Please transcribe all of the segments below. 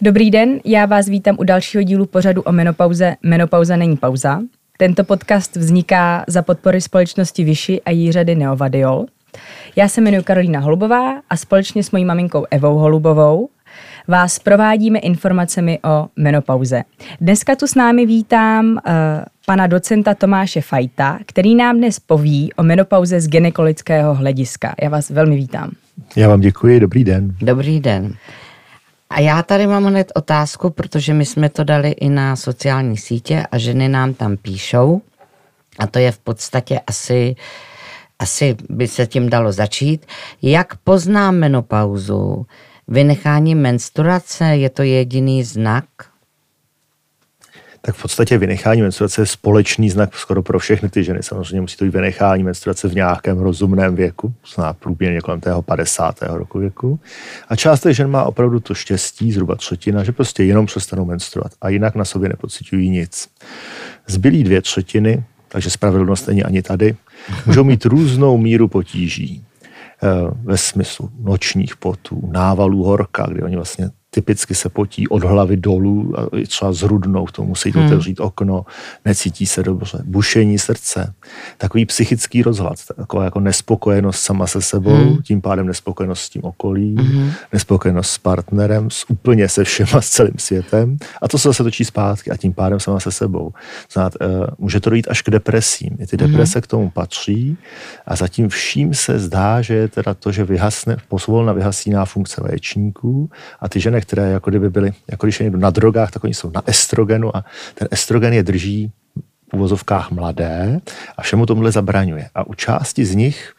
Dobrý den, já vás vítám u dalšího dílu pořadu o menopauze Menopauza není pauza. Tento podcast vzniká za podpory společnosti Vyši a jí řady Neovadiol. Já se jmenuji Karolína Holubová a společně s mojí maminkou Evou Holubovou vás provádíme informacemi o menopauze. Dneska tu s námi vítám uh, pana docenta Tomáše Fajta, který nám dnes poví o menopauze z gynekologického hlediska. Já vás velmi vítám. Já vám děkuji, dobrý den. Dobrý den. A já tady mám hned otázku, protože my jsme to dali i na sociální sítě a ženy nám tam píšou. A to je v podstatě asi, asi by se tím dalo začít. Jak poznám menopauzu? Vynechání menstruace je to jediný znak? tak v podstatě vynechání menstruace je společný znak skoro pro všechny ty ženy. Samozřejmě musí to být vynechání menstruace v nějakém rozumném věku, zná průběrně kolem tého 50. roku věku. A část těch žen má opravdu to štěstí, zhruba třetina, že prostě jenom přestanou menstruovat a jinak na sobě nepocitují nic. Zbylí dvě třetiny, takže spravedlnost není ani tady, můžou mít různou míru potíží ve smyslu nočních potů, návalů horka, kdy oni vlastně typicky se potí od hlavy dolů, třeba zhrudnou, to musí hmm. otevřít okno, necítí se dobře, bušení srdce, takový psychický rozhlad, taková jako nespokojenost sama se sebou, hmm. tím pádem nespokojenost s tím okolím, hmm. nespokojenost s partnerem, s úplně se všema, s celým světem a to se zase točí zpátky a tím pádem sama se sebou. Znát, uh, může to dojít až k depresím. I ty deprese hmm. k tomu patří a zatím vším se zdá, že je teda to, že vyhasne, posvolna vyhasíná funkce vaječníků a ty ženy, které jako kdyby byly, jako když je někdo na drogách, tak oni jsou na estrogenu a ten estrogen je drží v uvozovkách mladé a všemu tomuhle zabraňuje. A u části z nich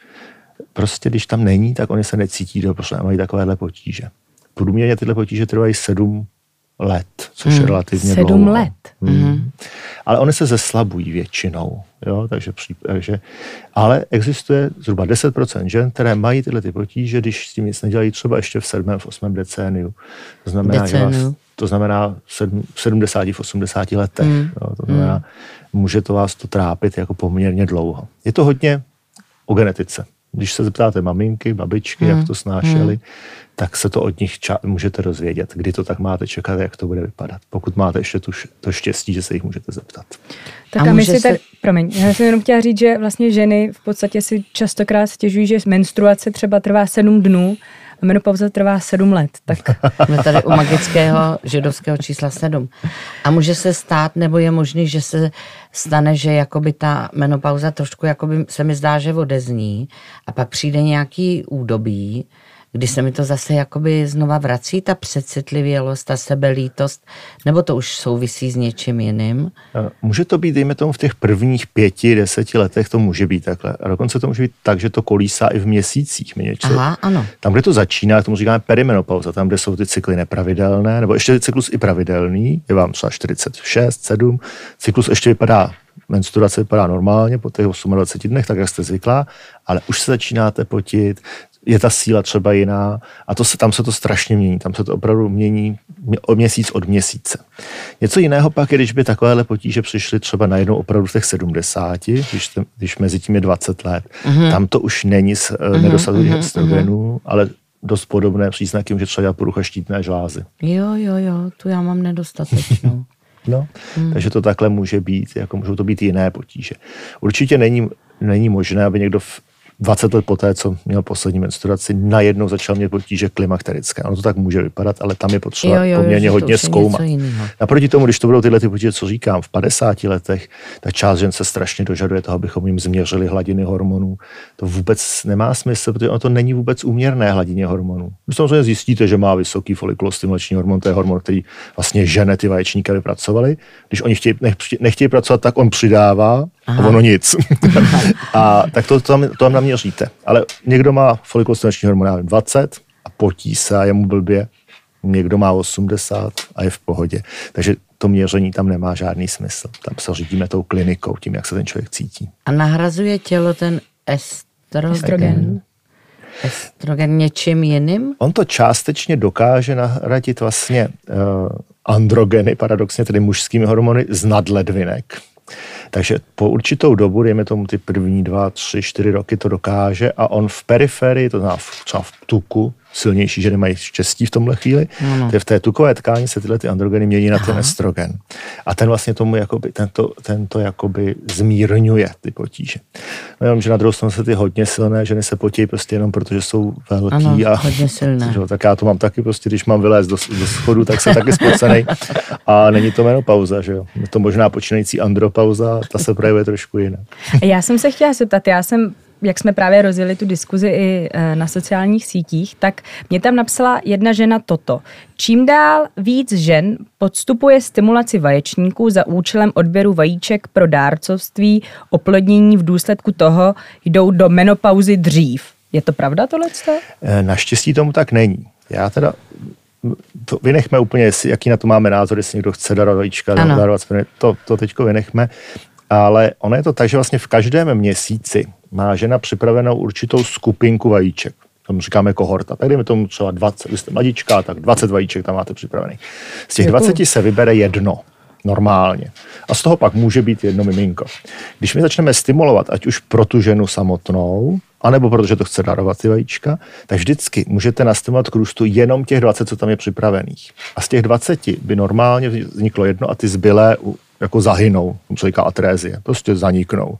prostě, když tam není, tak oni se necítí dobře a mají takovéhle potíže. Průměrně tyhle potíže trvají sedm let, což hmm, je relativně sedm dlouho. let. Hmm. Hmm. Ale oni se zeslabují většinou. Jo? Takže, takže, ale existuje zhruba 10% žen, které mají tyhle ty potíže, když s tím nic nedělají třeba ještě v 7. v 8. decéniu. To znamená, Decéniu. že vás, to znamená v 70, v 80 letech. Hmm. Jo? To znamená, hmm. může to vás to trápit jako poměrně dlouho. Je to hodně o genetice. Když se zeptáte maminky, babičky, hmm. jak to snášeli, hmm tak se to od nich ča- můžete rozvědět, kdy to tak máte čekat, jak to bude vypadat. Pokud máte ještě tu, to štěstí, že se jich můžete zeptat. Tak a, a my si se... tak, promiň, já jsem jenom chtěla říct, že vlastně ženy v podstatě si častokrát stěžují, že menstruace třeba trvá sedm dnů a menopauza trvá sedm let. Tak... Jsme tady u magického židovského čísla sedm. A může se stát, nebo je možný, že se stane, že jakoby ta menopauza trošku jakoby se mi zdá, že odezní a pak přijde nějaký údobí, kdy se mi to zase jakoby znova vrací, ta přecitlivělost, ta sebelítost, nebo to už souvisí s něčím jiným? Může to být, dejme tomu, v těch prvních pěti, deseti letech to může být takhle. A dokonce to může být tak, že to kolísá i v měsících. Něco, Aha, ano. Tam, kde to začíná, tomu říkáme perimenopauza, tam, kde jsou ty cykly nepravidelné, nebo ještě cyklus i pravidelný, je vám třeba 46, 7, cyklus ještě vypadá menstruace vypadá normálně po těch 28 dnech, tak jak jste zvyklá, ale už se začínáte potit, je ta síla třeba jiná a to se, tam se to strašně mění, tam se to opravdu mění o měsíc od měsíce. Něco jiného pak je, když by takovéhle potíže přišly třeba najednou opravdu v těch 70, když, te, když mezi tím je 20 let. Mm-hmm. Tam to už není s mm-hmm, nedostatku mm-hmm, estrogenů, mm-hmm. ale dost podobné příznaky, že třeba porucha štítné žlázy. Jo, jo, jo, tu já mám nedostatečnou. No, hmm. takže to takhle může být, jako můžou to být jiné potíže. Určitě není, není možné, aby někdo v 20 let poté, co měl poslední menstruaci, najednou začal mít potíže klimakterické. Ono to tak může vypadat, ale tam je potřeba jo, jo, poměrně jo, hodně zkoumat. Naproti tomu, když to budou tyhle ty potíže, co říkám, v 50 letech, ta část žen se strašně dožaduje toho, abychom jim změřili hladiny hormonů. To vůbec nemá smysl, protože ono to není vůbec úměrné hladině hormonů. Vy samozřejmě zjistíte, že má vysoký folikulostimulační hormon, to je hormon, který vlastně žene ty vaječníky vypracovali. Když oni chtějí, nechtějí pracovat, tak on přidává Aha. a ono nic. a tak to, to, tam, to tam naměříte. Ale někdo má folikulostimulační hormon 20 a potí se a je mu blbě. Někdo má 80 a je v pohodě. Takže to měření tam nemá žádný smysl. Tam se řídíme tou klinikou, tím, jak se ten člověk cítí. A nahrazuje tělo ten estrogen? estrogen. Estrogen něčím jiným? On to částečně dokáže nahradit vlastně uh, androgeny, paradoxně tedy mužskými hormony z nadledvinek. Takže po určitou dobu, dejme tomu ty první dva, tři, čtyři roky to dokáže a on v periferii, to znamená třeba v tuku, silnější ženy mají štěstí v tomhle chvíli, no. v té tukové tkání se tyhle ty androgeny mění na ten Aha. estrogen. A ten vlastně tomu jakoby, tento, tento jakoby zmírňuje ty potíže. No jenom, že na druhou stranu se ty hodně silné ženy se potí prostě jenom protože jsou velký. Ano, a, hodně silné. Že, tak já to mám taky prostě, když mám vylézt do, do schodu, tak se taky spocenej. A není to menopauza, že jo. Je to možná počínající andropauza, ta se projevuje trošku jinak. Já jsem se chtěla zeptat, já jsem jak jsme právě rozjeli tu diskuzi i e, na sociálních sítích, tak mě tam napsala jedna žena toto. Čím dál víc žen podstupuje stimulaci vaječníků za účelem odběru vajíček pro dárcovství, oplodnění v důsledku toho jdou do menopauzy dřív. Je to pravda tohle? E, naštěstí tomu tak není. Já teda to vynechme úplně, jestli, jaký na to máme názor, jestli někdo chce darovat vajíčka, darovat to, to teďko vynechme. Ale ono je to tak, že vlastně v každém měsíci má žena připravenou určitou skupinku vajíček. Tomu říkáme kohorta. Tak dejme tomu třeba 20, vy jste mladička, tak 20 vajíček tam máte připravený. Z těch 20 se vybere jedno normálně. A z toho pak může být jedno miminko. Když my začneme stimulovat, ať už pro tu ženu samotnou, anebo protože to chce darovat ty vajíčka, tak vždycky můžete nastimulovat k růstu jenom těch 20, co tam je připravených. A z těch 20 by normálně vzniklo jedno a ty zbylé jako zahynou, co říká atrézie, prostě zaniknou.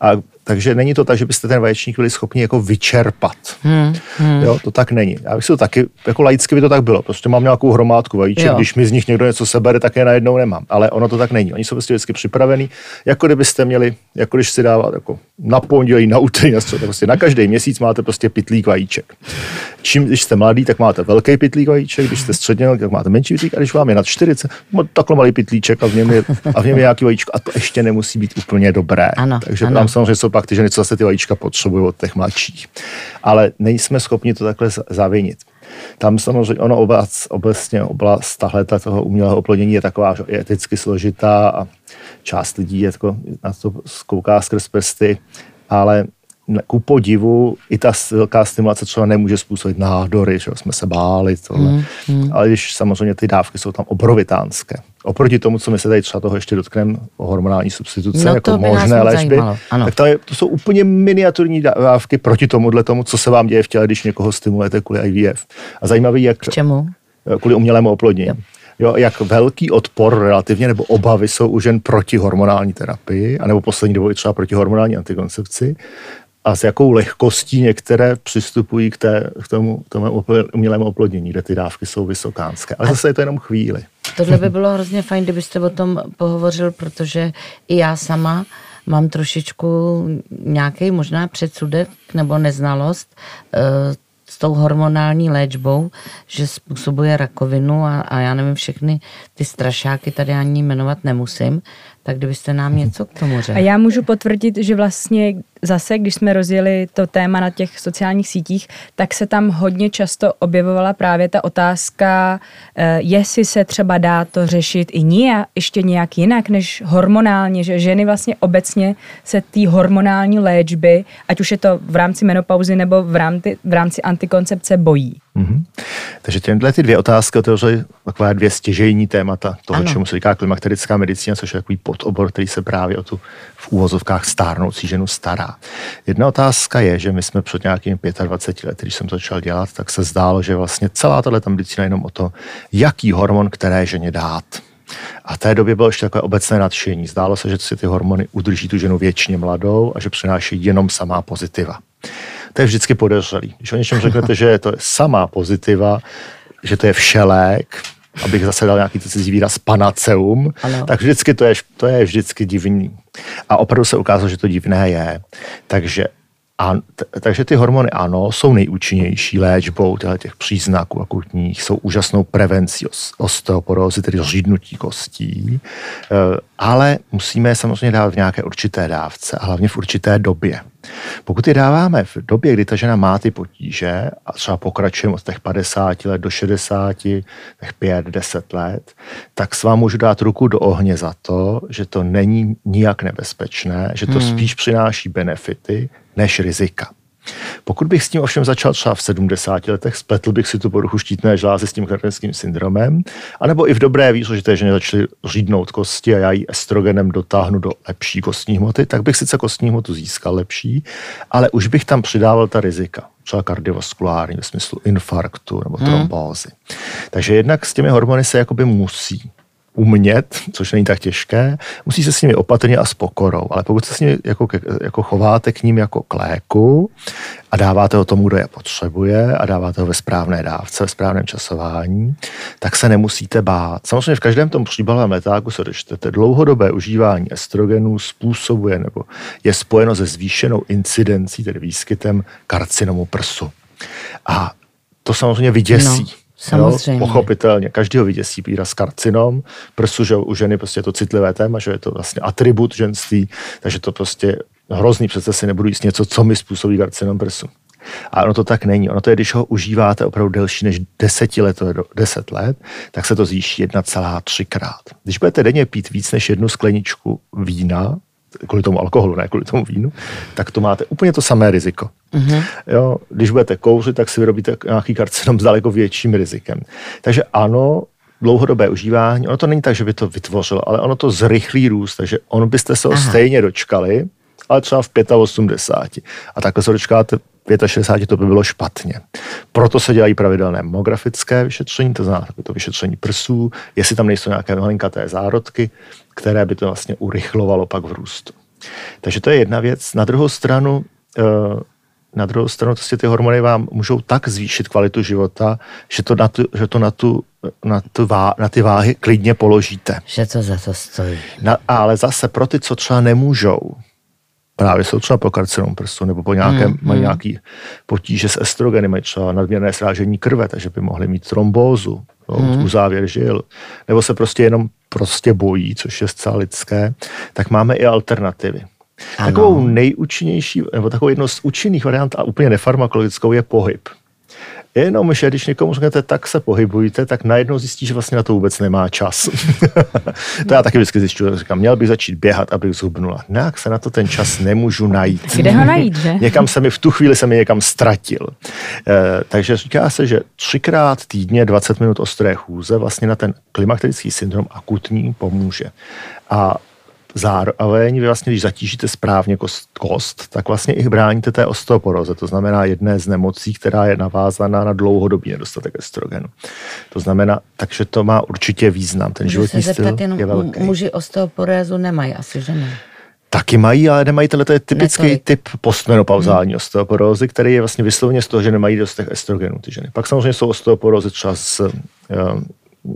A takže není to tak, že byste ten vaječník byli schopni jako vyčerpat. Hmm, hmm. Jo, to tak není. Já bych si to taky, jako laicky by to tak bylo. Prostě mám nějakou hromádku vajíček, jo. když mi z nich někdo něco sebere, tak je najednou nemám. Ale ono to tak není. Oni jsou prostě vždycky připravený, jako kdybyste měli, jako když si dávat jako na pondělí, na úterý, na střed, prostě na každý měsíc máte prostě pitlík vajíček. Čím, když jste mladý, tak máte velký pitlík vajíček, když jste středně, tak máte menší pitlík, a když vám je nad 40, máte takhle malý pitlíček a v něm je, a v něm je nějaký vajíčko. A to ještě nemusí být úplně dobré. Ano, Takže ano. tam samozřejmě jsou pak ty ženy, co zase ty vajíčka potřebují od těch mladších. Ale nejsme schopni to takhle zavinit. Tam samozřejmě ono oblast, obecně oblast tahle toho umělého oplodnění je taková, že je eticky složitá a část lidí je jako, na to zkouká skrz prsty, ale ku podivu i ta velká stimulace třeba nemůže způsobit nádory, že jsme se báli, tohle. Mm, mm. ale když samozřejmě ty dávky jsou tam obrovitánské. Oproti tomu, co my se tady třeba toho ještě dotkneme o hormonální substituce, no jako možné léčby, tak to, je, to jsou úplně miniaturní dávky proti tomuhle tomu, co se vám děje v těle, když někoho stimulujete kvůli IVF. A zajímavý, jak... K čemu? Kvůli umělému oplodnění. Jo, jak velký odpor relativně nebo obavy jsou u žen proti hormonální terapii, anebo poslední dobou i třeba proti hormonální antikoncepci a s jakou lehkostí některé přistupují k, té, k tomu, k tomu umělému oplodnění, kde ty dávky jsou vysokánské. Ale zase je to jenom chvíli. Tohle by bylo hrozně fajn, kdybyste o tom pohovořil, protože i já sama mám trošičku nějaký možná předsudek nebo neznalost eh, s tou hormonální léčbou, že způsobuje rakovinu a, a já nevím, všechny ty strašáky tady ani jmenovat nemusím, tak kdybyste nám něco k tomu řekl. A já můžu potvrdit, že vlastně zase, když jsme rozjeli to téma na těch sociálních sítích, tak se tam hodně často objevovala právě ta otázka, eh, jestli se třeba dá to řešit i nijak, ještě nějak jinak než hormonálně, že ženy vlastně obecně se té hormonální léčby, ať už je to v rámci menopauzy nebo v rámci, v rámci antikoncepce, bojí. Mm-hmm. Takže těmhle ty dvě otázky otevřely takové dvě stěžejní témata toho, ano. čemu se říká klimakterická medicína, což je takový podobor, který se právě o tu v úvozovkách stárnoucí ženu stará. Jedna otázka je, že my jsme před nějakými 25 lety, když jsem to začal dělat, tak se zdálo, že vlastně celá tato medicína je jenom o to, jaký hormon které ženě dát. A v té době bylo ještě takové obecné nadšení. Zdálo se, že si ty hormony udrží tu ženu věčně mladou a že přináší jenom samá pozitiva. To je vždycky podezřelý. Když o něčem řeknete, že je to samá pozitiva, že to je všelék, abych zase dal nějaký cizí výraz, panaceum, ano. tak vždycky to je, to je vždycky divný. A opravdu se ukázalo, že to divné je. Takže a, t- takže ty hormony ano, jsou nejúčinnější léčbou těch příznaků akutních, jsou úžasnou prevencí osteoporózy, tedy řídnutí kostí, e, ale musíme je samozřejmě dát v nějaké určité dávce a hlavně v určité době. Pokud je dáváme v době, kdy ta žena má ty potíže a třeba pokračujeme od těch 50 let do 60, těch 5-10 let, tak s vám můžu dát ruku do ohně za to, že to není nijak nebezpečné, že to hmm. spíš přináší benefity než rizika. Pokud bych s tím ovšem začal třeba v 70 letech, spletl bych si tu poruchu štítné žlázy s tím kartenským syndromem, anebo i v dobré víře, že té ženy začaly řídnout kosti a já ji estrogenem dotáhnu do lepší kostní hmoty, tak bych sice kostní hmotu získal lepší, ale už bych tam přidával ta rizika třeba kardiovaskulární, ve smyslu infarktu nebo hmm. trombózy. Hmm. Takže jednak s těmi hormony se jakoby musí umět, což není tak těžké, musí se s nimi opatrně a s pokorou. Ale pokud se s nimi jako, jako chováte k ním jako k léku a dáváte ho tomu, kdo je potřebuje a dáváte ho ve správné dávce, ve správném časování, tak se nemusíte bát. Samozřejmě v každém tom příbalovém letáku se dočtete, dlouhodobé užívání estrogenů způsobuje nebo je spojeno se zvýšenou incidencí, tedy výskytem karcinomu prsu. A to samozřejmě vyděsí. No Samozřejmě. Jo, pochopitelně. Každýho vyděsí výraz karcinom. Prsu, že u ženy prostě je to citlivé téma, že je to vlastně atribut ženství, takže to prostě hrozný, přece si nebudu jíst něco, co mi způsobí karcinom prsu. A ono to tak není. Ono to je, když ho užíváte opravdu delší než 10 let, to je 10 let, tak se to zvýší 1,3 krát. Když budete denně pít víc než jednu skleničku vína, kvůli tomu alkoholu, ne kvůli tomu vínu, tak to máte úplně to samé riziko. Mm-hmm. Jo, když budete kouřit, tak si vyrobíte nějaký karcinom s daleko větším rizikem. Takže ano, dlouhodobé užívání, ono to není tak, že by to vytvořilo, ale ono to zrychlí růst, takže ono byste se ho Aha. stejně dočkali, ale třeba v 85. A takhle se dočkáte 65 to by bylo špatně. Proto se dělají pravidelné mamografické vyšetření, to znamená to vyšetření prsů, jestli tam nejsou nějaké malinkaté zárodky, které by to vlastně urychlovalo pak v růstu. Takže to je jedna věc. Na druhou stranu, eh, na druhou stranu prostě ty hormony vám můžou tak zvýšit kvalitu života, že to na, tu, že to na, tu, na, tu vá, na ty váhy klidně položíte. Že to za to stojí. Na, ale zase pro ty, co třeba nemůžou, právě jsou třeba po karcinom prstu nebo po nějakém, hmm, mají hmm. nějaký potíže s estrogeny, mají třeba nadměrné srážení krve, takže by mohli mít trombózu, no, hmm. uzávěr žil, nebo se prostě jenom prostě bojí, což je zcela lidské, tak máme i alternativy. Ano. Takovou nejúčinnější, nebo takovou jednou z účinných variant a úplně nefarmakologickou je pohyb. Jenom, že když někomu řeknete, tak se pohybujte, tak najednou zjistí, že vlastně na to vůbec nemá čas. to já taky vždycky zjišťuji, říkám, měl bych začít běhat, abych zhubnula. Nějak se na to ten čas nemůžu najít. Kde ho najít, že? někam se mi v tu chvíli se mi někam ztratil. E, takže říká se, že třikrát týdně 20 minut ostré chůze vlastně na ten klimakterický syndrom akutní pomůže. A zároveň vy vlastně, když zatížíte správně kost, kost, tak vlastně i bráníte té osteoporoze, to znamená jedné z nemocí, která je navázaná na dlouhodobý nedostatek estrogenu. To znamená, takže to má určitě význam. Ten Můžu životní se styl jenom, je velký. Muži osteoporózu nemají asi, že ne? Taky mají, ale nemají tenhle typický Netolik. typ postmenopauzální hmm. osteoporózy, který je vlastně vysloveně z toho, že nemají dostatek estrogenů ty ženy. Pak samozřejmě jsou osteoporózy třeba s z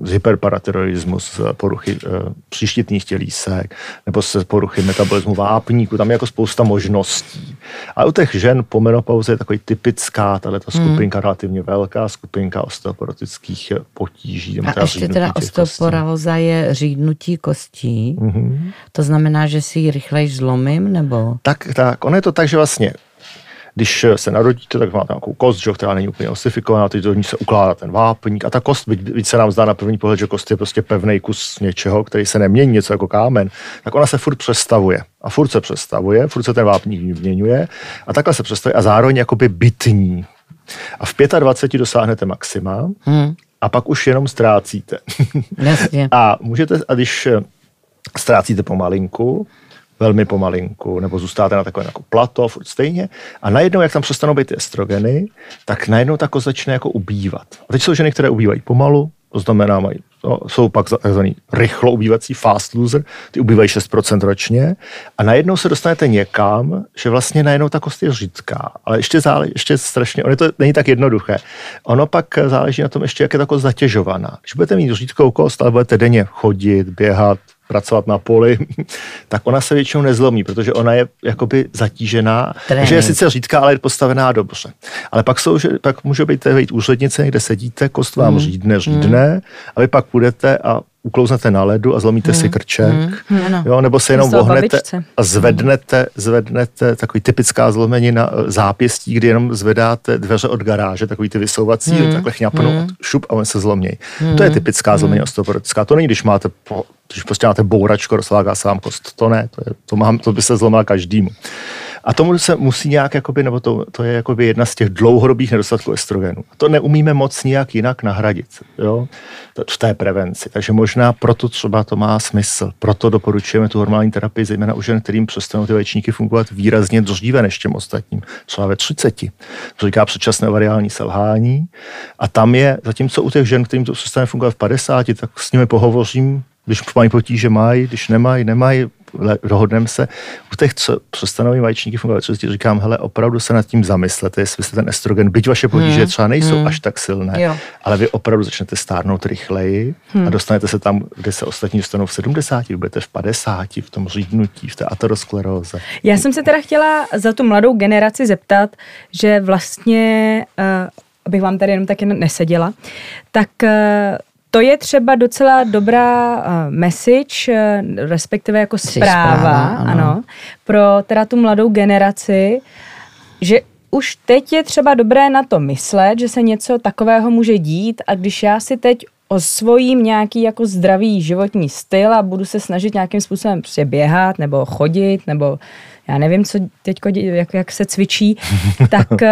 z poruchy e, příštitných tělísek, nebo se poruchy metabolismu vápníku, tam je jako spousta možností. A u těch žen po menopauze je takový typická, tahle ta skupinka hmm. relativně velká, skupinka osteoporotických potíží. A ještě teda osteoporóza je řídnutí kostí, hmm. to znamená, že si ji rychleji zlomím, nebo? Tak, tak, ono je to tak, že vlastně když se narodíte, tak máte nějakou kost, že, která není úplně osifikovaná, teď do ní se ukládá ten vápník a ta kost, byť, byť se nám zdá na první pohled, že kost je prostě pevný kus něčeho, který se nemění, něco jako kámen, tak ona se furt přestavuje. A furt se přestavuje, furt se ten vápník vyměňuje a takhle se přestavuje a zároveň jakoby bytní. A v 25 dosáhnete maxima hmm. a pak už jenom ztrácíte. Jasně. a můžete, a když ztrácíte pomalinku, velmi pomalinku, nebo zůstáte na takovém jako plato, furt stejně. A najednou, jak tam přestanou být ty estrogeny, tak najednou ta kost začne jako ubývat. A teď jsou ženy, které ubývají pomalu, to znamená, mají, no, jsou pak takzvaný rychlo ubývací fast loser, ty ubývají 6% ročně a najednou se dostanete někam, že vlastně najednou ta kost je řídká, ale ještě záleží, ještě strašně, ono to není tak jednoduché. Ono pak záleží na tom ještě, jak je ta kost zatěžovaná. Když budete mít řídkou kost, ale budete denně chodit, běhat, pracovat na poli, tak ona se většinou nezlomí, protože ona je jakoby zatížená, Trénink. že je sice řídká, ale je postavená dobře. Ale pak, jsou, že, pak může být, být úřednice, kde sedíte, kost vám mm. řídne, řídne, mm. a vy pak půjdete a uklouznete na ledu a zlomíte hmm. si krček, hmm. jo, nebo se jenom vohnete a zvednete, zvednete takový typická zlomenina eh, zápěstí, kdy jenom zvedáte dveře od garáže, takový ty vysouvací, hmm. takhle chňapnou, hmm. šup a on se zlomí. Hmm. To je typická zlomenina hmm. osteoporotická. To není, když máte, když prostě máte bouračko, rozlágá se vám kost. To ne, to, je, to, mám, to by se zlomila každému. A tomu se musí nějak, jakoby, nebo to, to je jakoby jedna z těch dlouhodobých nedostatků estrogenu. To neumíme moc nijak jinak nahradit jo? v té prevenci. Takže možná proto třeba to má smysl. Proto doporučujeme tu hormonální terapii, zejména u žen, kterým přestanou ty vaječníky fungovat výrazně dříve než těm ostatním, třeba ve 30. To říká předčasné variální selhání. A tam je, zatímco u těch žen, kterým to přestane fungovat v 50, tak s nimi pohovořím, když mají potíže, mají, když nemají, nemají, dohodneme se. U těch, co přestanou mít vaječníky fungovat, co si říkám, hele, opravdu se nad tím zamyslete, jestli jste ten estrogen, byť vaše potíže hmm. třeba nejsou hmm. až tak silné, jo. ale vy opravdu začnete stárnout rychleji hmm. a dostanete se tam, kde se ostatní dostanou v 70, vy budete v 50, v tom řídnutí, v té ateroskleróze. Já jsem se teda chtěla za tu mladou generaci zeptat, že vlastně, uh, abych vám tady jenom taky neseděla, tak uh, to je třeba docela dobrá uh, message, uh, respektive jako zpráva, zpráva ano. ano, pro teda tu mladou generaci, že už teď je třeba dobré na to myslet, že se něco takového může dít a když já si teď osvojím nějaký jako zdravý životní styl a budu se snažit nějakým způsobem prostě běhat nebo chodit nebo já nevím, co teď, jak, jak se cvičí, tak uh,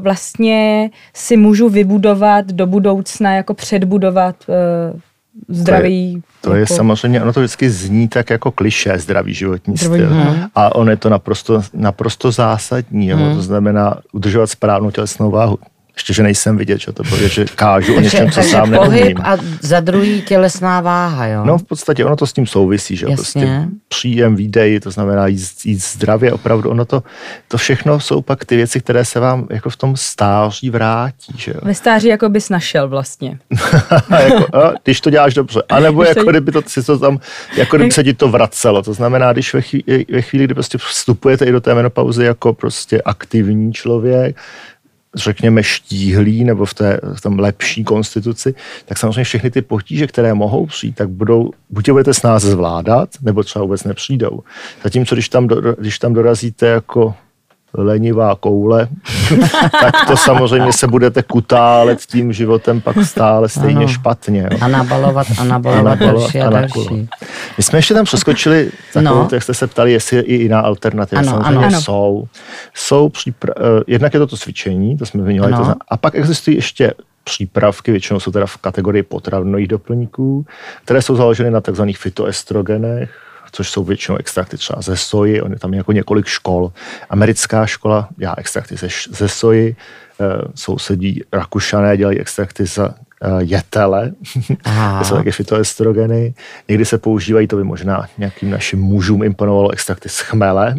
vlastně si můžu vybudovat do budoucna, jako předbudovat uh, zdravý... To je, to jako... je samozřejmě, ono to vždycky zní tak jako kliše, zdravý životní zdravý, styl. Hmm. A ono je to naprosto, naprosto zásadní. Hmm. To znamená udržovat správnou tělesnou váhu ještě, že nejsem vidět, že to bude, že kážu o něčem, co sám neumím. a za druhý tělesná váha, jo? No v podstatě ono to s tím souvisí, že prostě příjem, výdej, to znamená jíst, jíst zdravě, opravdu ono to, to všechno jsou pak ty věci, které se vám jako v tom stáří vrátí, že jo? Ve stáří jako bys našel vlastně. jako, a, když to děláš dobře, anebo jako to... kdyby to, si to tam, jako kdyby se ti to vracelo, to znamená, když ve chvíli, ve chvíli kdy prostě vstupujete i do té menopauzy jako prostě aktivní člověk, řekněme, štíhlý nebo v té v tom lepší konstituci, tak samozřejmě všechny ty potíže, které mohou přijít, tak budou, buď je budete s nás zvládat, nebo třeba vůbec nepřijdou. Zatímco, když tam, do, když tam dorazíte jako lenivá koule, tak to samozřejmě se budete kutálet tím životem pak stále stejně ano. špatně. Jo. A nabalovat a nabalovat další a další. My jsme ještě tam přeskočili takovou, no. jak jste se ptali, jestli je i jiná alternativa. Ano, samozřejmě ano. jsou. Jsou přípra- uh, jednak je to to cvičení, to jsme zmiňovali, to a pak existují ještě přípravky, většinou jsou teda v kategorii potravinových doplňků, které jsou založeny na takzvaných fitoestrogenech, což jsou většinou extrakty třeba ze soji, on je tam jako několik škol. Americká škola dělá extrakty ze, ze soji, eh, sousedí Rakušané dělají extrakty z eh, jetele, to jsou taky fitoestrogeny. Někdy se používají, to by možná nějakým našim mužům imponovalo extrakty z chmele.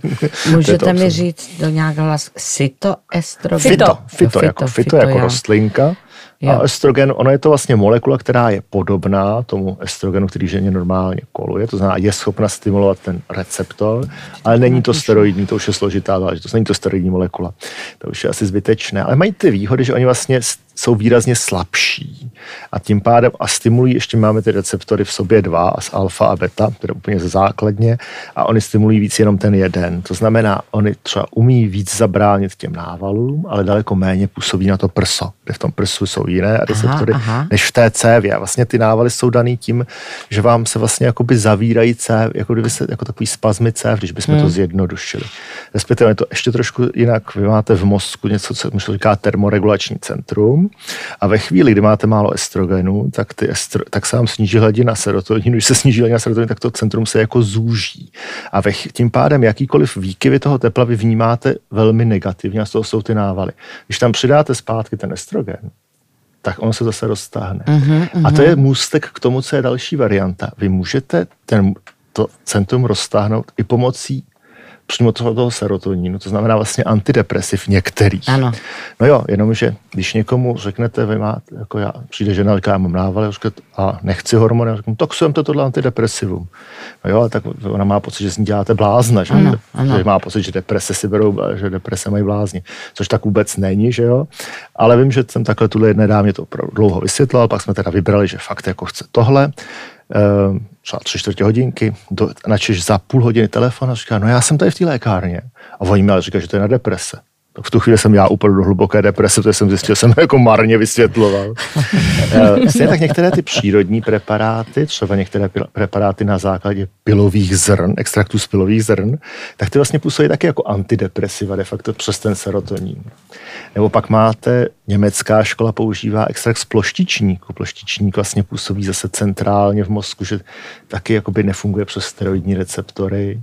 Můžete mi říct do nějakého hlas fitoestrogen? Fito, fito, fito, jako, fito, fito jako rostlinka. Jo. A estrogen, ono je to vlastně molekula, která je podobná tomu estrogenu, který ženě normálně koluje, to znamená, je schopna stimulovat ten receptor, ale není to steroidní, to už je složitá záležitost, není to steroidní molekula. To už je asi zbytečné, ale mají ty výhody, že oni vlastně jsou výrazně slabší a tím pádem a stimulují, ještě máme ty receptory v sobě dva, z alfa a beta, které úplně základně a oni stimulují víc jenom ten jeden. To znamená, oni třeba umí víc zabránit těm návalům, ale daleko méně působí na to prso, kde v tom prsu jsou jiné receptory aha, aha. než v té cévě. A vlastně ty návaly jsou daný tím, že vám se vlastně jakoby zavírají cév, jako kdyby se jako takový spazmy cév, když bychom hmm. to zjednodušili. Respektive je to ještě trošku jinak. Vy máte v mozku něco, co se říká termoregulační centrum, a ve chvíli, kdy máte málo estrogenu, tak, ty estro, tak se vám sníží hladina serotoninu. Když se sníží hladina serotoninu, tak to centrum se jako zúží. A ve, tím pádem jakýkoliv výkyvy toho tepla vy vnímáte velmi negativně a z toho jsou ty návaly. Když tam přidáte zpátky ten estrogen, tak on se zase roztáhne. Uh-huh, uh-huh. A to je můstek k tomu, co je další varianta. Vy můžete ten, to centrum roztáhnout i pomocí přímo toho, toho serotoninu, to znamená vlastně antidepresiv některých. Ano. No jo, jenomže když někomu řeknete, vy máte, jako já, přijde žena, říká, já mám nával, a nechci hormony, řeknu, tak jsem to tohle antidepresivum. No jo, tak ona má pocit, že s ní děláte blázna, že, ano, ano. že má pocit, že deprese si berou, že deprese mají blázni, což tak vůbec není, že jo. Ale vím, že jsem takhle tuhle jedné dámě to dlouho vysvětlil, pak jsme teda vybrali, že fakt jako chce tohle. Ehm, třeba tři čtvrtě hodinky, načež za půl hodiny telefon a říká, no já jsem tady v té lékárně. A oni mi ale říkají, že to je na deprese. V tu chvíli jsem já úplně do hluboké deprese, protože jsem zjistil, že jsem jako marně vysvětloval. Eh, stejně tak některé ty přírodní preparáty, třeba některé preparáty na základě pilových zrn, extraktů z pilových zrn, tak ty vlastně působí taky jako antidepresiva de facto přes ten serotonin. Nebo pak máte, německá škola používá extrakt z ploštičníku. Ploštičník vlastně působí zase centrálně v mozku, že taky jakoby nefunguje přes steroidní receptory.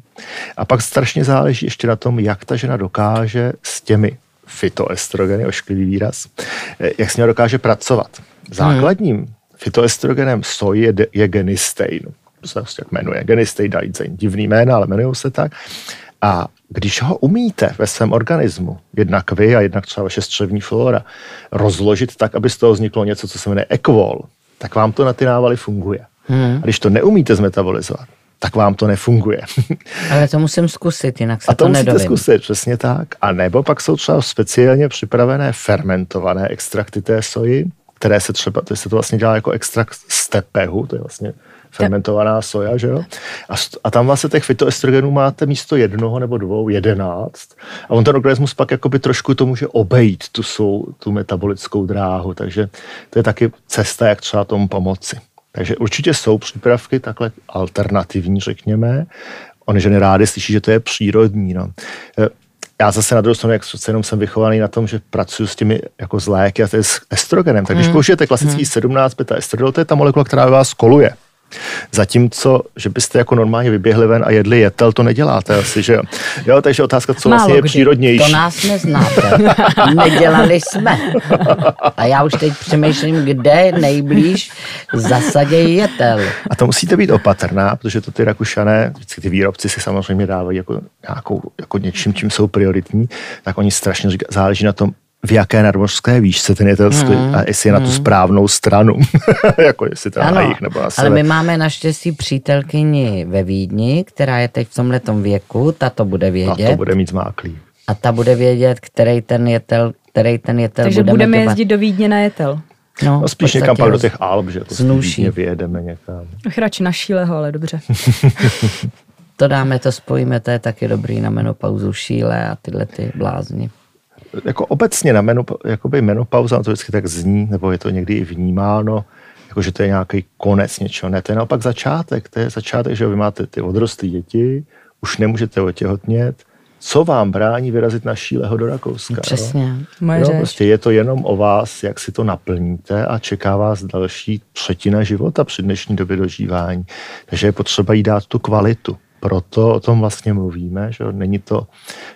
A pak strašně záleží ještě na tom, jak ta žena dokáže s těmi fitoestrogeny, ošklivý výraz, eh, jak s ním dokáže pracovat. Základním fitoestrogenem soji je, je genistein. To se prostě jak jmenuje. Genistein, divný jména, ale jmenují se tak. A když ho umíte ve svém organismu, jednak vy a jednak třeba vaše střevní flora, rozložit tak, aby z toho vzniklo něco, co se jmenuje ekvol, tak vám to na ty návaly funguje. Hmm. A když to neumíte zmetabolizovat, tak vám to nefunguje. Ale to musím zkusit, jinak se a to, to musíte nedovím. zkusit, přesně tak. A nebo pak jsou třeba speciálně připravené fermentované extrakty té soji, které se třeba, to se to vlastně dělá jako extrakt z tepehu, to je vlastně fermentovaná soja, že jo? A, a tam vlastně těch fytoestrogenů máte místo jednoho nebo dvou, jedenáct. A on ten organismus pak jakoby trošku to může obejít, tu, sou, tu metabolickou dráhu, takže to je taky cesta, jak třeba tomu pomoci. Takže určitě jsou přípravky takhle alternativní, řekněme. Oni ženy rády slyší, že to je přírodní. No. E, já zase na druhou stranu, jak jenom jsem vychovaný na tom, že pracuji s těmi jako z léky a to je s estrogenem. Tak když hmm. použijete klasický hmm. 17 beta estradiol, to je ta molekula, která vás koluje. Zatímco, že byste jako normálně vyběhli ven a jedli jetel, to neděláte asi, že jo? jo takže otázka, co Málo vlastně je kdy. přírodnější. To nás neznáte. Nedělali jsme. A já už teď přemýšlím, kde nejblíž zasadějí jetel. A to musíte být opatrná, protože to ty Rakušané, vždycky ty výrobci si samozřejmě dávají jako, nějakou, jako něčím, čím jsou prioritní, tak oni strašně říkají, záleží na tom, v jaké nadmořské výšce ten jetel stojí mm, a jestli je mm. na tu hmm. správnou stranu. jako jestli to na jich nebo na sebe. Ale my máme naštěstí přítelkyni ve Vídni, která je teď v tomhle věku, ta to bude vědět. A to bude mít zmáklý. A ta bude vědět, který ten jetel, který ten jetel Takže budeme, budeme jezdit do Vídně na jetel. No, no spíš někam pak do těch Alp, že to Vídně vyjedeme někam. Ach, radši na Šíleho, ale dobře. to dáme, to spojíme, to je taky dobrý na menopauzu Šíle a tyhle ty blázni jako obecně na menu, jakoby menopauza, to vždycky tak zní, nebo je to někdy i vnímáno, jako že to je nějaký konec něčeho. Ne, to je naopak začátek. To je začátek, že vy máte ty odrostlé děti, už nemůžete otěhotnět, co vám brání vyrazit na šíleho do Rakouska. Přesně. Moje jo, prostě je to jenom o vás, jak si to naplníte a čeká vás další třetina života při dnešní době dožívání. Takže je potřeba jí dát tu kvalitu proto o tom vlastně mluvíme, že není to,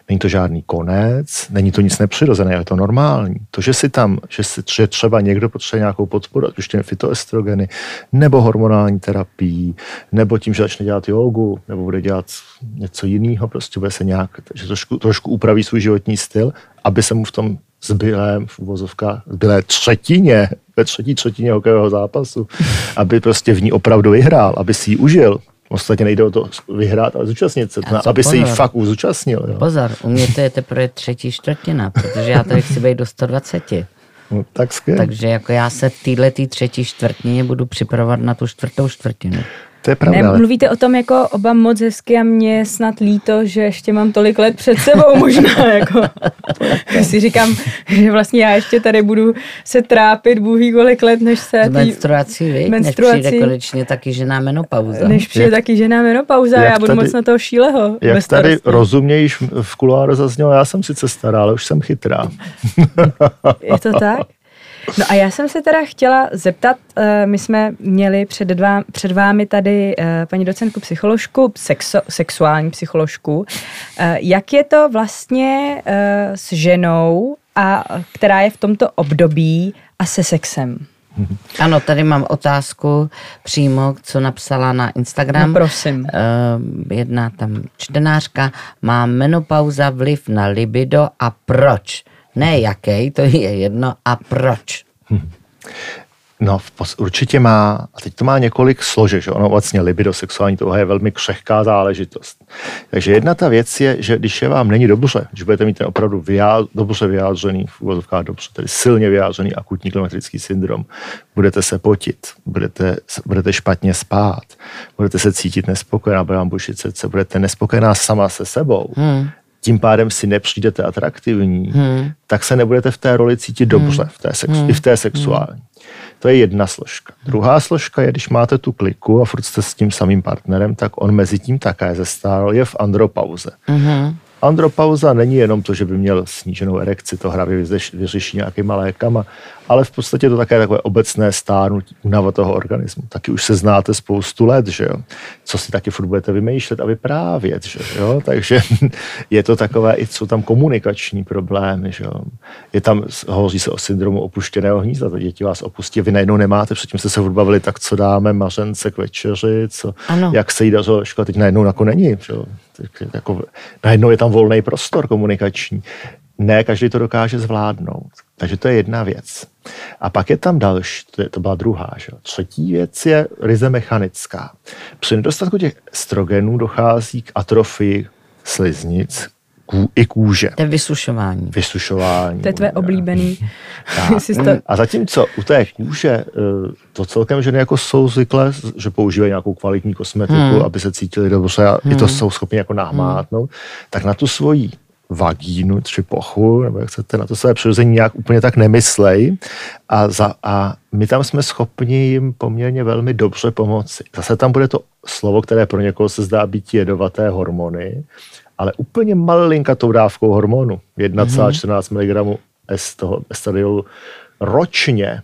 není to žádný konec, není to nic nepřirozeného, je to normální. To, že si tam, že, si, že třeba někdo potřebuje nějakou podporu, ať už těmi fitoestrogeny, nebo hormonální terapii, nebo tím, že začne dělat jogu, nebo bude dělat něco jiného, prostě bude se nějak, že trošku, trošku upraví svůj životní styl, aby se mu v tom zbylém, v uvozovkách, zbylé třetině, ve třetí třetině hokejového zápasu, aby prostě v ní opravdu vyhrál, aby si ji užil, Ostatně nejde o to vyhrát, ale zúčastnit se, to, aby pozor. se jí fakt zúčastnil. Jo. Pozor, u mě to je teprve třetí čtvrtina, protože já tady chci být do 120. No, tak. Takže jako já se v této třetí čtvrtině budu připravovat na tu čtvrtou čtvrtinu. To je pravda. Ne, ale... Mluvíte o tom jako oba moc hezky a mě snad líto, že ještě mám tolik let před sebou možná. Jako. si říkám, že vlastně já ještě tady budu se trápit Bůh ví kolik let, než se... S menstruací, tý... menstruací, než přijde konečně taky žena menopauza. Než přijde jak, taky žena menopauza, já budu tady, moc na toho šíleho. Jak tady rozumně již v kuloáru zaznělo, já jsem sice stará, ale už jsem chytrá. Je to tak? No a já jsem se teda chtěla zeptat, eh, my jsme měli před, dva, před vámi tady eh, paní docentku psycholožku, sexo, sexuální psycholožku. Eh, jak je to vlastně s ženou, a která je v tomto období a se sexem? Ano, tady mám otázku přímo, co napsala na Instagram. No, prosím. Jedna tam čtenářka. Má menopauza vliv na libido a proč? Ne jaký, to je jedno. A proč? Hm. No, určitě má, a teď to má několik složek, že ono vlastně libido, sexuální touha je velmi křehká záležitost. Takže jedna ta věc je, že když je vám není dobře, když budete mít ten opravdu vyjá, dobře vyjádřený, v úvozovkách dobře, tedy silně vyjádřený akutní klimatický syndrom, budete se potit, budete, budete špatně spát, budete se cítit nespokojená, bude vám bušit srdce, budete nespokojená sama se sebou, hmm tím pádem si nepřijdete atraktivní, hmm. tak se nebudete v té roli cítit dobře, v té, sexu, hmm. i v té sexuální. To je jedna složka. Druhá složka je, když máte tu kliku a furt jste s tím samým partnerem, tak on mezi tím také zestárl, je v andropauze. Mm-hmm. Andropauza není jenom to, že by měl sníženou erekci, to hravě vyřeší nějakýma lékama, ale v podstatě to také takové obecné stárnutí, únava toho organismu. Taky už se znáte spoustu let, že jo? Co si taky furt budete vymýšlet a vyprávět, že jo? Takže je to takové, i jsou tam komunikační problémy, že jo? Je tam, hovoří se o syndromu opuštěného hnízda, to děti vás opustí, vy najednou nemáte, předtím jste se furt bavili, tak co dáme mařence k večeři, co, ano. jak se jí dařilo, teď najednou jako není, že jo? Jako, najednou je tam volný prostor komunikační. Ne, každý to dokáže zvládnout. Takže to je jedna věc. A pak je tam další, to, je, to byla druhá. Že? Třetí věc je ryze mechanická. Při nedostatku těch estrogenů dochází k atrofii sliznic, ků, i kůže. To je vysušování. Vysušování. To je tvé oblíbený. A zatímco u té kůže eh, to celkem ženy jako jsou zvyklé, že používají nějakou kvalitní kosmetiku, hmm. aby se cítili dobře a hmm. i to hmm. jsou schopni jako nahmátnout, hmm. tak na tu svoji vagínu či pochu, nebo jak chcete, na to své přirození nějak úplně tak nemyslej a, za, a my tam jsme schopni jim poměrně velmi dobře pomoci. Zase tam bude to slovo, které pro někoho se zdá být jedovaté hormony, ale úplně malinkatou dávkou hormonu, 1,14 mg z toho estradiolu ročně,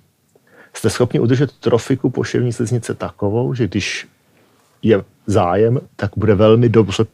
jste schopni udržet trofiku poševní sliznice takovou, že když je zájem, tak bude velmi dobře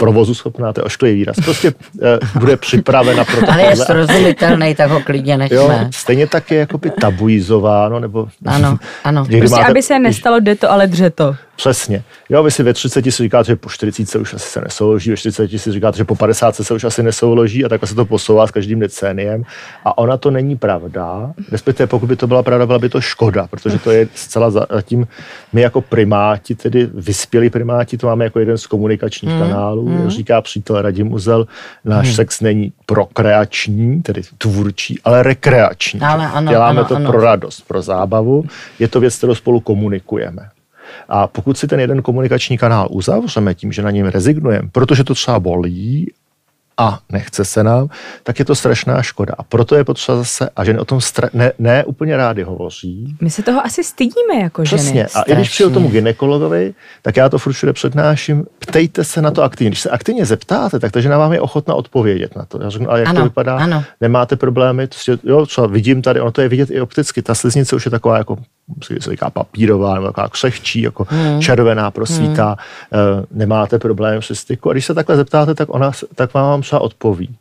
provozu schopná, to je ošklivý výraz, prostě uh, bude připravena pro to. Ale je srozumitelný, tak ho klidně nechme. Jo, stejně tak je jakoby tabuizováno, nebo... Ano, ano. Prostě, máte, aby se nestalo, jde to, ale dře to. Přesně. Jo, vy si ve 30 si říkáte, že po 40 se už asi se nesouloží, ve 40 si říkáte, že po 50 se už asi nesouloží a takhle se to posouvá s každým decéniem. A ona to není pravda, respektive pokud by to byla pravda, byla by to škoda, protože to je zcela zatím, my jako primáti, tedy vyspělí primáti, to máme jako jeden z komunikačních hmm. kanálů, hmm. říká přítel Radim Uzel, náš hmm. sex není prokreační, tedy tvůrčí, ale rekreační. Ale ano, Děláme ano, to ano. pro radost, pro zábavu, je to věc, kterou spolu komunikujeme. A pokud si ten jeden komunikační kanál uzavřeme tím, že na něm rezignujeme, protože to třeba bolí a nechce se nám, tak je to strašná škoda. A proto je potřeba zase, a ženy o tom stra- ne, ne úplně rády hovoří. My se toho asi stydíme jako Přesně. ženy. A i když přijdu tomu ginekologovi, tak já to furt všude přednáším, ptejte se na to aktivně. Když se aktivně zeptáte, tak ta žena vám je ochotna odpovědět na to. Já řeknu, ale jak ano, to vypadá? Ano. Nemáte problémy? Jo, třeba vidím tady, ono to je vidět i opticky. Ta sliznice už je taková jako se říká papírová, nebo taková křehčí, jako hmm. červená prosvítá, hmm. nemáte problém se styku. A když se takhle zeptáte, tak ona tak vám třeba odpoví.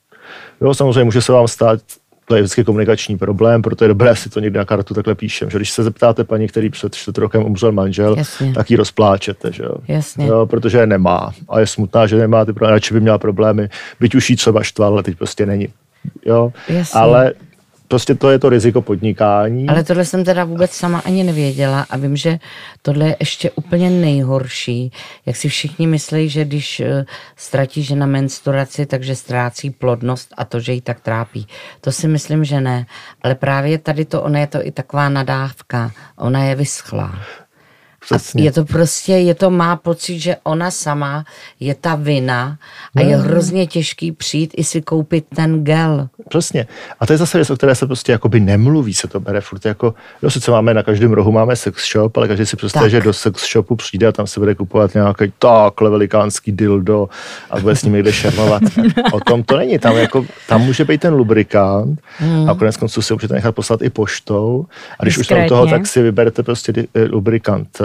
Jo, samozřejmě může se vám stát, to je vždycky komunikační problém, proto je dobré si to někde na kartu takhle píšem. Že když se zeptáte paní, který před čtvrt rokem umřel manžel, Jasně. tak ji rozpláčete, že jo? Jasně. jo? protože je nemá. A je smutná, že nemá ty problémy, radši by měla problémy, byť už jí třeba štval, ale teď prostě není. Jo? Jasně. Ale prostě to je to riziko podnikání. Ale tohle jsem teda vůbec sama ani nevěděla a vím, že tohle je ještě úplně nejhorší. Jak si všichni myslí, že když eh, ztratí žena menstruaci, takže ztrácí plodnost a to, že ji tak trápí. To si myslím, že ne. Ale právě tady to, ona je to i taková nadávka. Ona je vyschlá. Přesně. A je to prostě, je to, má pocit, že ona sama je ta vina a no. je hrozně těžký přijít i si koupit ten gel. Přesně. A to je zase věc, o které se prostě jakoby nemluví, se to bere furt jako, jo, sice máme na každém rohu máme sex shop, ale každý si představí, že do sex shopu přijde a tam se bude kupovat nějaký takhle velikánský dildo a bude s ním někde šermovat. o tom to není. Tam, jako, tam může být ten lubrikant hmm. a konec konců si můžete nechat poslat i poštou. A když Diskrétně. už tam toho, tak si vyberete prostě eh,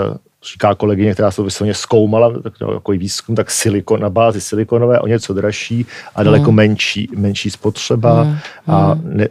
lubrikant říká kolegyně, která se vysloveně zkoumala, tak no, jako výzkum, tak silikon na bázi silikonové, o něco dražší a daleko mm. menší, menší spotřeba mm. a, hmm. ne,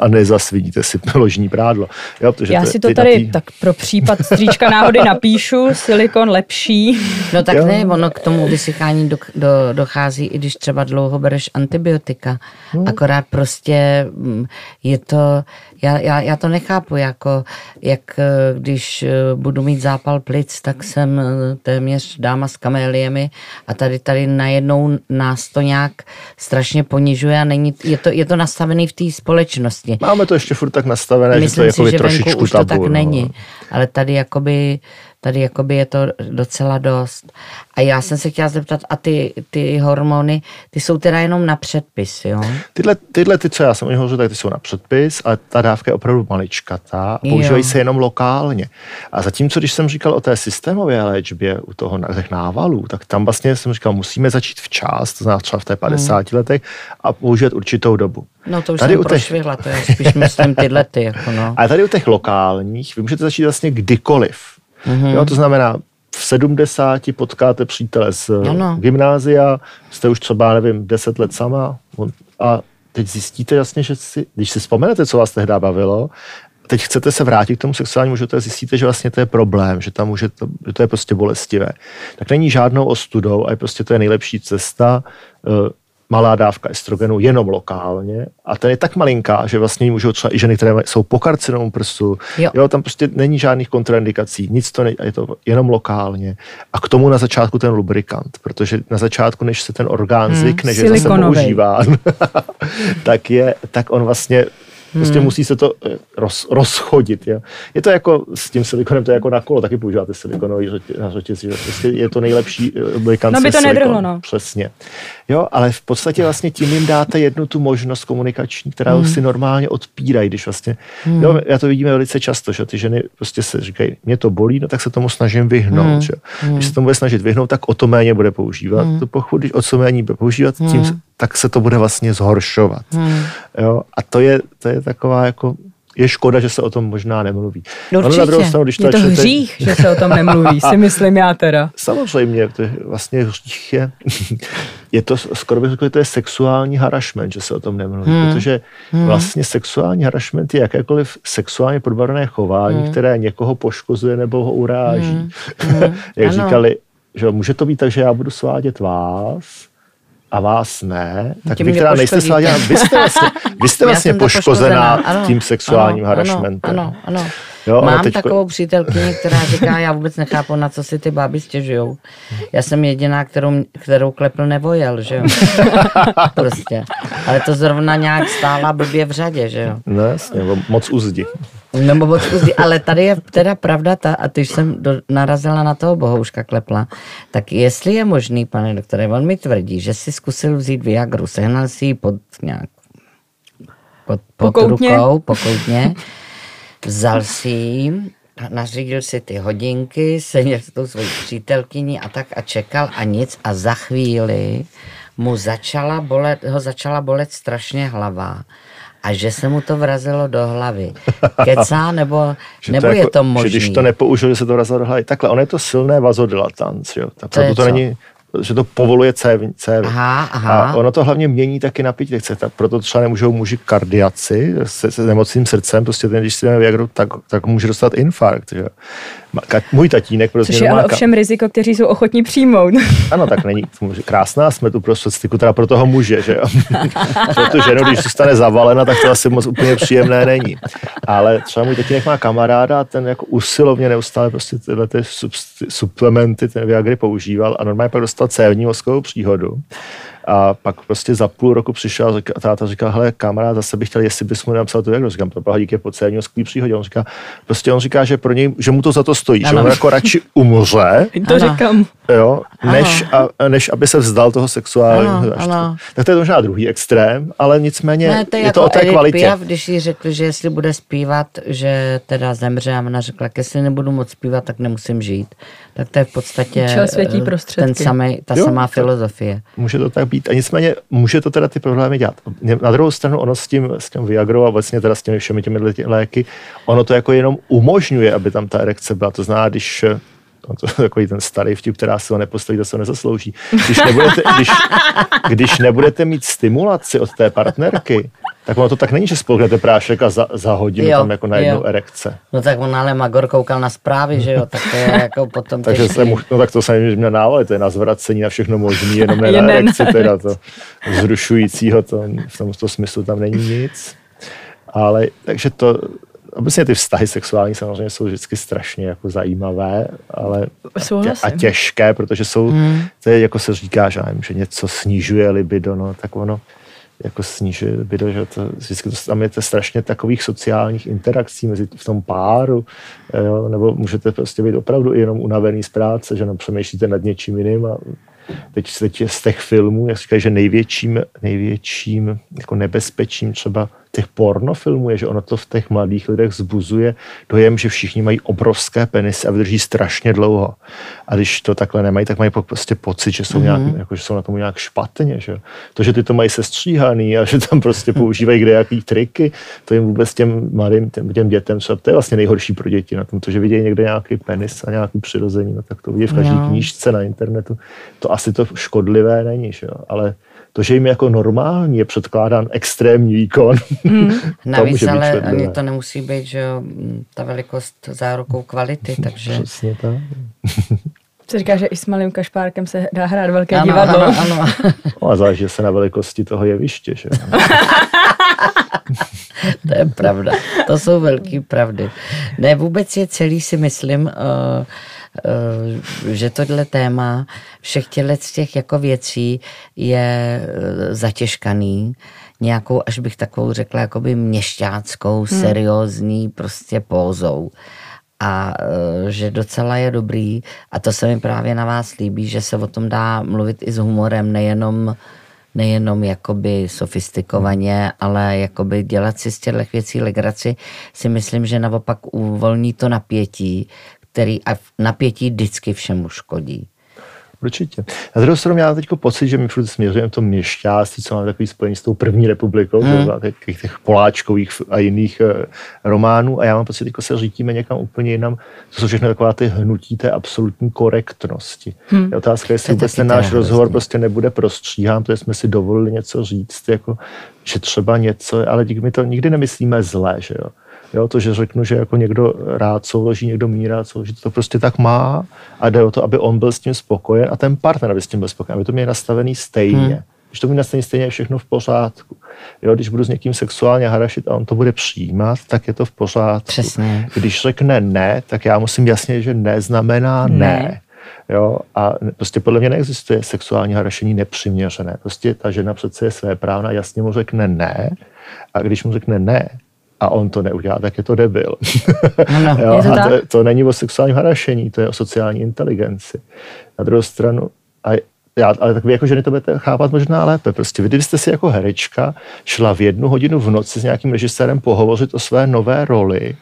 a nezasvidíte si ložní prádlo. Jo, Já to, si to tady tý... tak pro případ stříčka náhody napíšu, silikon lepší. No tak jo. ne, ono k tomu vysychání do, do, dochází, i když třeba dlouho bereš antibiotika. Mm. Akorát prostě mm, je to, já, já, já to nechápu, jako jak eh, když eh, budu mít zápal plic, tak jsem eh, téměř dáma s kaméliemi a tady tady najednou nás to nějak strašně ponižuje a není, je to, je to nastavený v té společnosti. Máme to ještě furt tak nastavené, Myslím že to je si, že trošičku už tabu, to tak no. není, ale tady jakoby tady jakoby je to docela dost. A já jsem se chtěla zeptat, a ty, ty hormony, ty jsou teda jenom na předpis, jo? Tyhle, tyhle ty, co já jsem o nich hovořil, tak ty jsou na předpis, ale ta dávka je opravdu maličkatá a používají Jo. se jenom lokálně. A zatímco, když jsem říkal o té systémové léčbě u toho těch návalů, tak tam vlastně jsem říkal, musíme začít včas, to znamená třeba v té 50 letech a používat určitou dobu. No to už Tady jsem u těch- prošvihla, to je spíš myslím tyhle ty, jako no. Ale tady u těch lokálních, vy můžete začít vlastně kdykoliv. Mhm. Mm-hmm. Jo, to znamená, v 70 potkáte přítele z Ano. gymnázia, jste už třeba, nevím, 10 let sama a teď zjistíte jasně, že si, když si vzpomenete, co vás tehdy bavilo, teď chcete se vrátit k tomu sexuálnímu životu a zjistíte, že vlastně to je problém, že tam může to, že to je prostě bolestivé. Tak není žádnou ostudou a je prostě to je nejlepší cesta, eh, malá dávka estrogenu jenom lokálně a ten je tak malinká, že vlastně ji můžou třeba i ženy, které jsou po karcinomu prsu, Jo. jo. tam prostě není žádných kontraindikací, nic to ne, je to jenom lokálně a k tomu na začátku ten lubrikant, protože na začátku, než se ten orgán hmm, zvykne, že je zase používán, tak, je, tak on vlastně Prostě Hmm. musí se to eh, roz, rozchodit. Jo. Je to jako s tím silikonem, to je jako na kolo, taky používáte silikonový že Prostě je to nejlepší eh, lubrikant. No, je to silikon. nedrhlo, no. Přesně. Jo, ale v podstatě vlastně tím jim dáte jednu tu možnost komunikační, která Hmm. si normálně odpírají, když vlastně, jo, já to vidíme velice často, že ty ženy prostě se říkají, mě to bolí, no tak se tomu snažím vyhnout, Hmm. že? Když se tomu bude snažit vyhnout, tak o to méně bude používat. To pokud, když o co méně bude používat, tím, se- tak se to bude vlastně zhoršovat. Jo, a to je, to je taková jako, je škoda, že se o tom možná nemluví. Ono Určitě. na druhou stranu, když Je to čtete- hřích, že se o tom nemluví, si myslím já teda. Samozřejmě, to je vlastně hřích je, je to skoro bych řekl, že to je sexuální harassment, že se o tom nemluví, hmm. protože vlastně sexuální harassment je jakékoliv sexuálně podbarvené chování, hmm. které někoho poškozuje nebo ho uráží. Hmm. Jak Ano. říkali, že může to být tak, že já budu svádět vás, a vás ne, tak vy, která nejste sváděná, vy jste vlastně, vy jste vlastně poškozená poškozená, ano, tím sexuálním ano, harassmentem. Ano, ano. Jo, Mám teďko- takovou přítelkyni, která říká, já vůbec nechápu, na co si ty báby stěžujou. Já jsem jediná, kterou, kterou klepl nevojel, že jo. prostě. Ale to zrovna nějak stála blbě v řadě, že jo. No jasně, moc uzdi. Nebo moc uzdí. Ale tady je teda pravda ta, a když jsem do, narazila na toho bohouška klepla, tak jestli je možný, pane doktore, on mi tvrdí, že si zkusil vzít Viagru, sehnal si ji pod nějak pod, pod Pokoutně. rukou, pokoutně, vzal si ji, nařídil si ty hodinky, seděl s tou svojí přítelkyní a tak a čekal a nic a za chvíli mu začala bolet, ho začala bolet strašně hlava a že se mu to vrazilo do hlavy. Kecá nebo, Že nebo to je jako, to možný? Že když to nepoužil, že se to vrazilo do hlavy. Takhle, on je to silné vazodilatant, jo. Tak To je to co? není, že to povoluje cévy. cévy. Aha, aha. A ono to hlavně mění taky napětí lekce. Tak proto třeba nemůžou muži kardiaci se, se nemocným srdcem, prostě ten, když si jdeme Viagru, tak, tak může dostat infarkt. Že? Můj tatínek prostě Což je ale ovšem riziko, kteří jsou ochotní přijmout. ano, tak není krásná, jsme tu prostřed styku, teda pro toho muže, že jo. pro tu ženu, když zůstane zavalena, tak to asi moc úplně příjemné není. Ale třeba můj tatínek má kamaráda a ten jako usilovně neustále prostě tyhle ty suplementy, ten Viagry používal a normálně pak dostal cévní mozkovou příhodu. A pak prostě za půl roku přišel a říká- táta říkal, hele, kamarád, zase bych chtěl, jestli bys mu napsal tu Viagru. Říkám, to byla díky po cévní mozkové příhodě. On říká, prostě on říká, že pro něj, že mu to za to stojí, že Ano. on jako radši umře, To Ano. říkám. jo, než, a, než aby se vzdal toho sexuálního Ano, ano. Tak to je možná druhý extrém, ale nicméně Ne, to je, je, jako to o té Edith kvalitě. Piaf, když jí řekli, že jestli bude zpívat, že teda zemře a ona řekla, jestli nebudu moc zpívat, tak nemusím žít. Tak to je v podstatě eh, ten samej, ta Jo, samá to- filozofie. Může to tak být. A nicméně může to teda ty problémy dělat. Na druhou stranu ono s tím, s tím Viagrou a vlastně teda s těmi všemi těmi lé- léky, ono to jako jenom umožňuje, aby tam ta erekce byla. To znamená, když eh, no to je takový ten starý vtip, která si ho nepostojí, to se ho nezaslouží. Když nebudete, když, když nebudete mít stimulaci od té partnerky, tak ono to tak není, že spolknete prášek a za, za hodinu Jo, tam jako najednou jo. erekce. No tak on ale Magor koukal na zprávy, že jo, tak to je jako potom Takže těžký. se mu, no tak to se mě návali, to je na zvracení, na všechno možný, jenom ne na erekci, teda to vzrušujícího, to v tomto smyslu tam není nic. Ale takže to, obecně ty vztahy sexuální samozřejmě jsou vždycky strašně jako zajímavé, ale a, tě, Souhlasím. a těžké, protože jsou, Hmm. to je jako se říká, že, nevím, že něco snižuje libido, no, tak ono, jako snížit video, že to, vždycky to, tam je to strašně takových sociálních interakcí mezi v tom páru, jo, nebo můžete prostě být opravdu jenom unavený z práce, že přemýšlíte nad něčím jiným a teď, teď z těch filmů, jak říkají, že největším, největším jako nebezpečím třeba těch pornofilmů je, že ono to v těch mladých lidech zbuzuje dojem, že všichni mají obrovské penisy a vydrží strašně dlouho. A když to takhle nemají, tak mají prostě pocit, že jsou, mm-hmm. nějak, jako, že jsou na tom nějak špatně. Že? To, že ty to mají sestříhaný a že tam prostě používají kde jaký triky, to jim vůbec těm mladým, těm, těm dětem, třeba, to je vlastně nejhorší pro děti na tom, to, že vidějí někde nějaký penis a nějaký přirození, no, tak to vidí v každé no. knížce na internetu. To asi to škodlivé není, že? ale to, že jim jako normální je předkládán extrémní výkon. Mm. Navíc ale ani to nemusí být, že ta velikost zárukou kvality, takže... Přesně tak. Se říká, že i s malým kašpárkem se dá hrát velké ano, divadlo. Ano, ano. No a záleží se na velikosti toho jeviště, že? to je pravda. To jsou velké pravdy. Ne, vůbec je celý si myslím, uh, Eh, že tohle téma všech těchto z těch jako věcí je eh, zatěžkaný nějakou, až bych takovou řekla, jakoby měšťáckou, hmm. seriózní prostě pózou a eh, že docela je dobrý a to se mi právě na vás líbí, že se o tom dá mluvit i s humorem, nejenom nejenom jakoby sofistikovaně, ale jakoby dělat si z těchto věcí legraci, si myslím, že naopak uvolní to napětí, který a napětí vždycky všemu škodí. Určitě. Na druhou stranu já teď pocit, že my furt směřujeme v tom měšťáství, co máme takový spojení s tou první republikou, hmm. těch, těch poláčkových a jiných uh, románů a já mám pocit, že se řítíme někam úplně jinam. To jsou všechno taková ty hnutí té absolutní korektnosti. Hmm. Je otázka, jestli vůbec ten náš rozhovor vlastně. prostě nebude prostříhán, protože jsme si dovolili něco říct, jako, že třeba něco, ale my to nikdy nemyslíme zlé, že jo. Jo, to, že řeknu, že jako někdo rád souloží, někdo méně rád souloží, to prostě tak má a jde o to, aby on byl s tím spokojen a ten partner, aby s tím byl spokojen, aby to měl nastavený stejně. Hmm. Když to bude nastavený stejně, je všechno v pořádku. Jo, když budu s někým sexuálně harašit a on to bude přijímat, tak je to v pořádku. Přesně. Když řekne ne, tak já musím jasně, že ne znamená ne. ne. Jo, a prostě podle mě neexistuje sexuální harašení nepřiměřené. Prostě ta žena přece je své právna, jasně mu řekne ne. A když mu řekne ne, a on to neudělá, tak je to debil. No, no, jo, je to, a to, to není o sexuálním harašení, to je o sociální inteligenci. Na druhou stranu, a já, ale tak vy jako ženy to budete chápat možná lépe. Prostě vy, kdybyste si jako herečka šla v jednu hodinu v noci s nějakým režisérem pohovořit o své nové roli,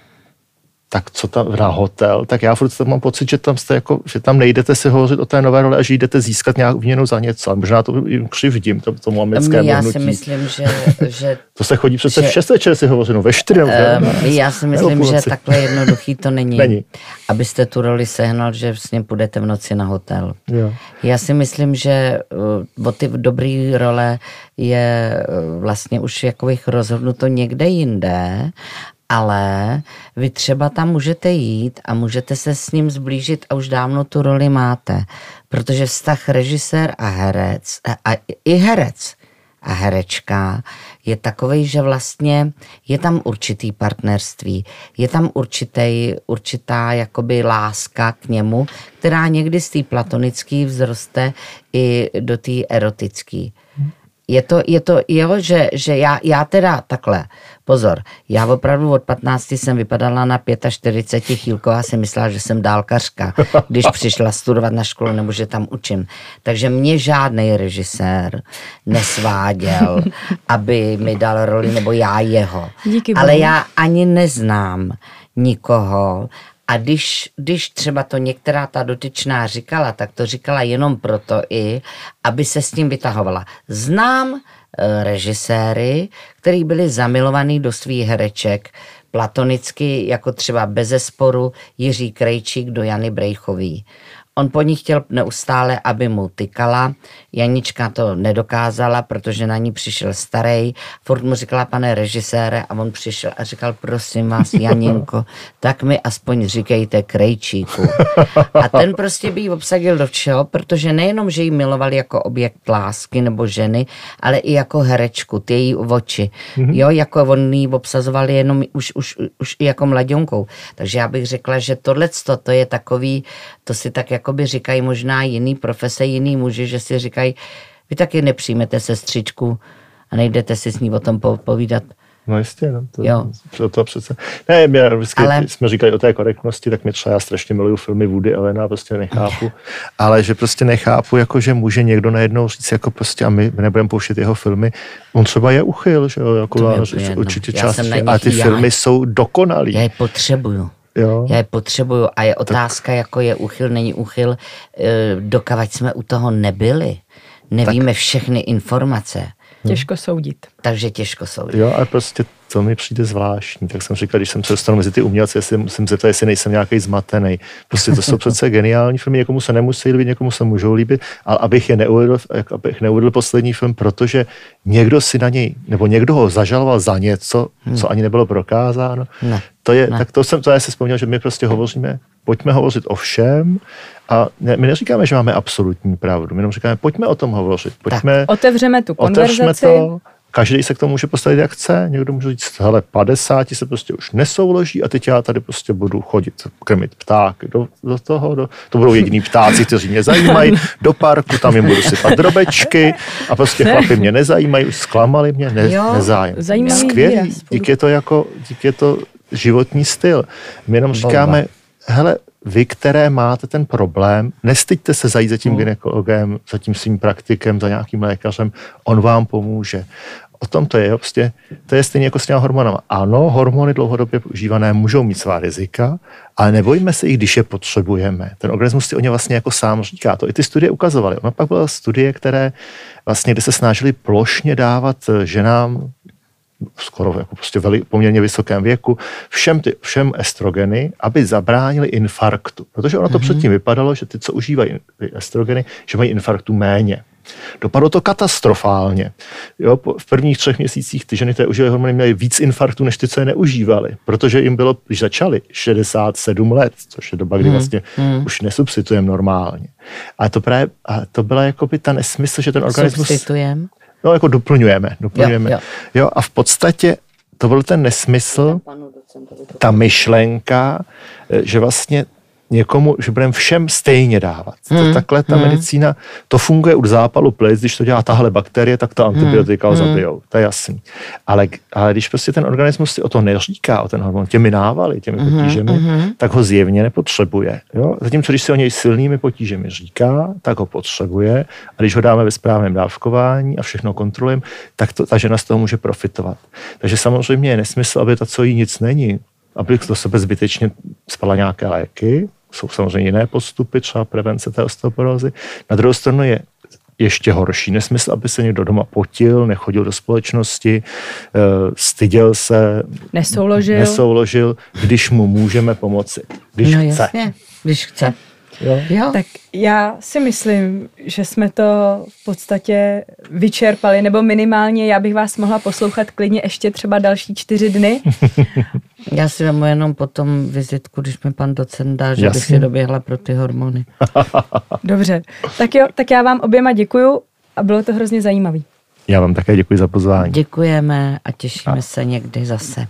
tak co tam na hotel, tak já furt mám pocit, že tam jste jako, že tam nejdete si hovořit o té nové roli a že jdete získat nějak výměnu za něco. Možná to křivdím, to, tomu americkému Já si myslím, že, že... to se chodí přece že, v 6 večer si hovořit, no ve 4 um, Já si myslím, že takhle jednoduchý to není. není. Abyste tu roli sehnal, že s ním půjdete v noci na hotel. Jo. Já si myslím, že uh, o ty dobrý role je uh, vlastně už jako jich rozhodnuto někde jinde ale vy třeba tam můžete jít a můžete se s ním zblížit a už dávno tu roli máte, protože vztah režisér a herec, a, a i herec a herečka je takový, že vlastně je tam určitý partnerství, je tam určitý, určitá jakoby láska k němu, která někdy z té platonické vzroste i do té erotické. Je to, je to, jo, že, že já, já teda takhle, Pozor, já opravdu od 15 jsem vypadala na 45 chvílková si myslela, že jsem dálkařka, když přišla studovat na školu nebo že tam učím. Takže mě žádný režisér nesváděl, aby mi dal roli, nebo já jeho. Díky Ale já ani neznám nikoho, a když, když třeba to některá ta dotyčná říkala, tak to říkala jenom proto i, aby se s tím vytahovala. Znám režiséry, který byli zamilovaní do svých hereček platonicky, jako třeba bezesporu Jiří Krejčík do Jany Brejchový. On po ní chtěl neustále, aby mu tykala. Janička to nedokázala, protože na ní přišel starý. Furt mu říkala, pane režisére, a on přišel a říkal, prosím vás, Janinko, tak mi aspoň říkejte krejčíku. A ten prostě by ji obsadil do všeho, protože nejenom, že ji miloval jako objekt lásky nebo ženy, ale i jako herečku, ty její oči. Mm-hmm. Jo, jako on ji obsazoval jenom už, už, už jako mladionkou. Takže já bych řekla, že tohle to je takový, to si tak jakoby říkají možná jiný profese, jiný muži, že si říkají, vy taky nepřijmete sestřičku a nejdete si s ní o tom povídat. No jistě, no, to, Jo. to, to přece. Ne, mě vždycky, Ale- jsme říkali o té korektnosti, tak mě třeba já strašně miluju filmy Woody Allena, prostě nechápu, ale že prostě nechápu, jako že může někdo najednou říct, jako prostě a my nebudeme pouštět jeho filmy, on třeba je uchyl, že jo, jako jedno. určitě část, nich- ty já- filmy jsou dokonalý. Já je potřebuju. Jo. Já je potřebuju a je otázka, jako je uchyl, není uchyl, eh, dokavať jsme u toho nebyli. Nevíme všechny informace, Těžko soudit. takže těžko jsou. Jo, ale prostě to mi přijde zvláštní. Tak jsem říkal, když jsem se dostal mezi ty umělce, jestli musím zeptat, jestli nejsem nějaký zmatený. Prostě to jsou přece geniální filmy, někomu se nemusí líbit, někomu se můžou líbit, ale abych je neuvedl, jak- abych neuvedl poslední film, protože někdo si na něj, nebo někdo ho zažaloval za něco, co ani nebylo prokázáno. Ne, To je, ne. tak to jsem, to já si vzpomněl, že my prostě hovoříme, pojďme hovořit o všem a ne, my neříkáme, že máme absolutní pravdu, my jenom říkáme, pojďme o tom hovořit, pojďme, Otevřeme tu konverzaci. to, každý se k tomu může postavit, jak chce. Někdo může říct, hele, 50 se prostě už nesouloží a teď já tady prostě budu chodit, krmit ptáky do, do toho. Do, to budou jediní ptáci, kteří mě zajímají. Do parku, tam jim budu sypat drobečky a prostě chlapi mě nezajímají, už zklamali mě, ne, Jo, nezájem. zajímavý Skvělý, výraz. dík je to jako, dík je to životní styl. My jenom říkáme, hele, vy, které máte ten problém, nestyďte se zajít za tím gynekologem, za tím svým praktikem, za nějakým lékařem, on vám pomůže. O tom to je, prostě, to je stejně jako s těma hormonama. Ano, hormony dlouhodobě používané můžou mít svá rizika, ale nebojíme se jich, když je potřebujeme. Ten organismus si o ně vlastně jako sám říká. To i ty studie ukazovaly. Ono pak byla studie, které vlastně, kde se snažili plošně dávat eh, ženám skoro jako prostě veli, poměrně vysokém věku, všem, ty, všem estrogeny, aby zabránili infarktu. Protože ono to mm-hmm. předtím vypadalo, že ty, co užívají ty estrogeny, že mají infarktu méně. Dopadlo to katastrofálně. Jo, po, v prvních třech měsících ty ženy, které užívají hormony, měly víc infarktů, než ty, co je neužívaly. Protože jim bylo, když začali, 67 let, což je doba, kdy vlastně hmm. už nesubstitujeme normálně. A to právě, a to byla jako by ta nesmysl, že ten organismus... Substitujem. No, jako doplňujeme, doplňujeme. Jo, Jo, jo. a v podstatě to byl ten nesmysl, ta myšlenka, eh, že vlastně někomu, že budeme všem stejně dávat. Hmm, To, takhle ta medicína, to funguje u zápalu plic, když to dělá tahle bakterie, tak ta antibiotika Hmm, ho zabijou, to je jasný. Ale, ale když prostě ten organismus si o to neříká, o ten hormon, těmi návaly, těmi Hmm, potížemi, tak ho zjevně nepotřebuje. Jo? Zatímco když se o něj silnými potížemi říká, tak ho potřebuje a když ho dáme ve správném dávkování a všechno kontrolujeme, tak to, ta žena z toho může profitovat. Takže samozřejmě je nesmysl, aby to, co jí nic není, aby do sebe zbytečně spala nějaké léky, jsou samozřejmě jiné postupy, třeba prevence té osteoporózy. Na druhou stranu je ještě horší nesmysl, aby se někdo doma potil, nechodil do společnosti, eh, styděl se, Nesouložil. nesouložil, když mu můžeme pomoci. Když no chce. jasně, když chce. Jo? Jo. Tak já si myslím, že jsme to v podstatě vyčerpali, nebo minimálně já bych vás mohla poslouchat klidně ještě třeba další čtyři dny. Já si vemu jenom potom vizitku, když mi pan docent dá, že bych Jasně. si doběhla pro ty hormony. Dobře, tak jo, tak já vám oběma děkuju a bylo to hrozně zajímavý. Já vám také děkuji za pozvání. Děkujeme a těšíme se někdy zase.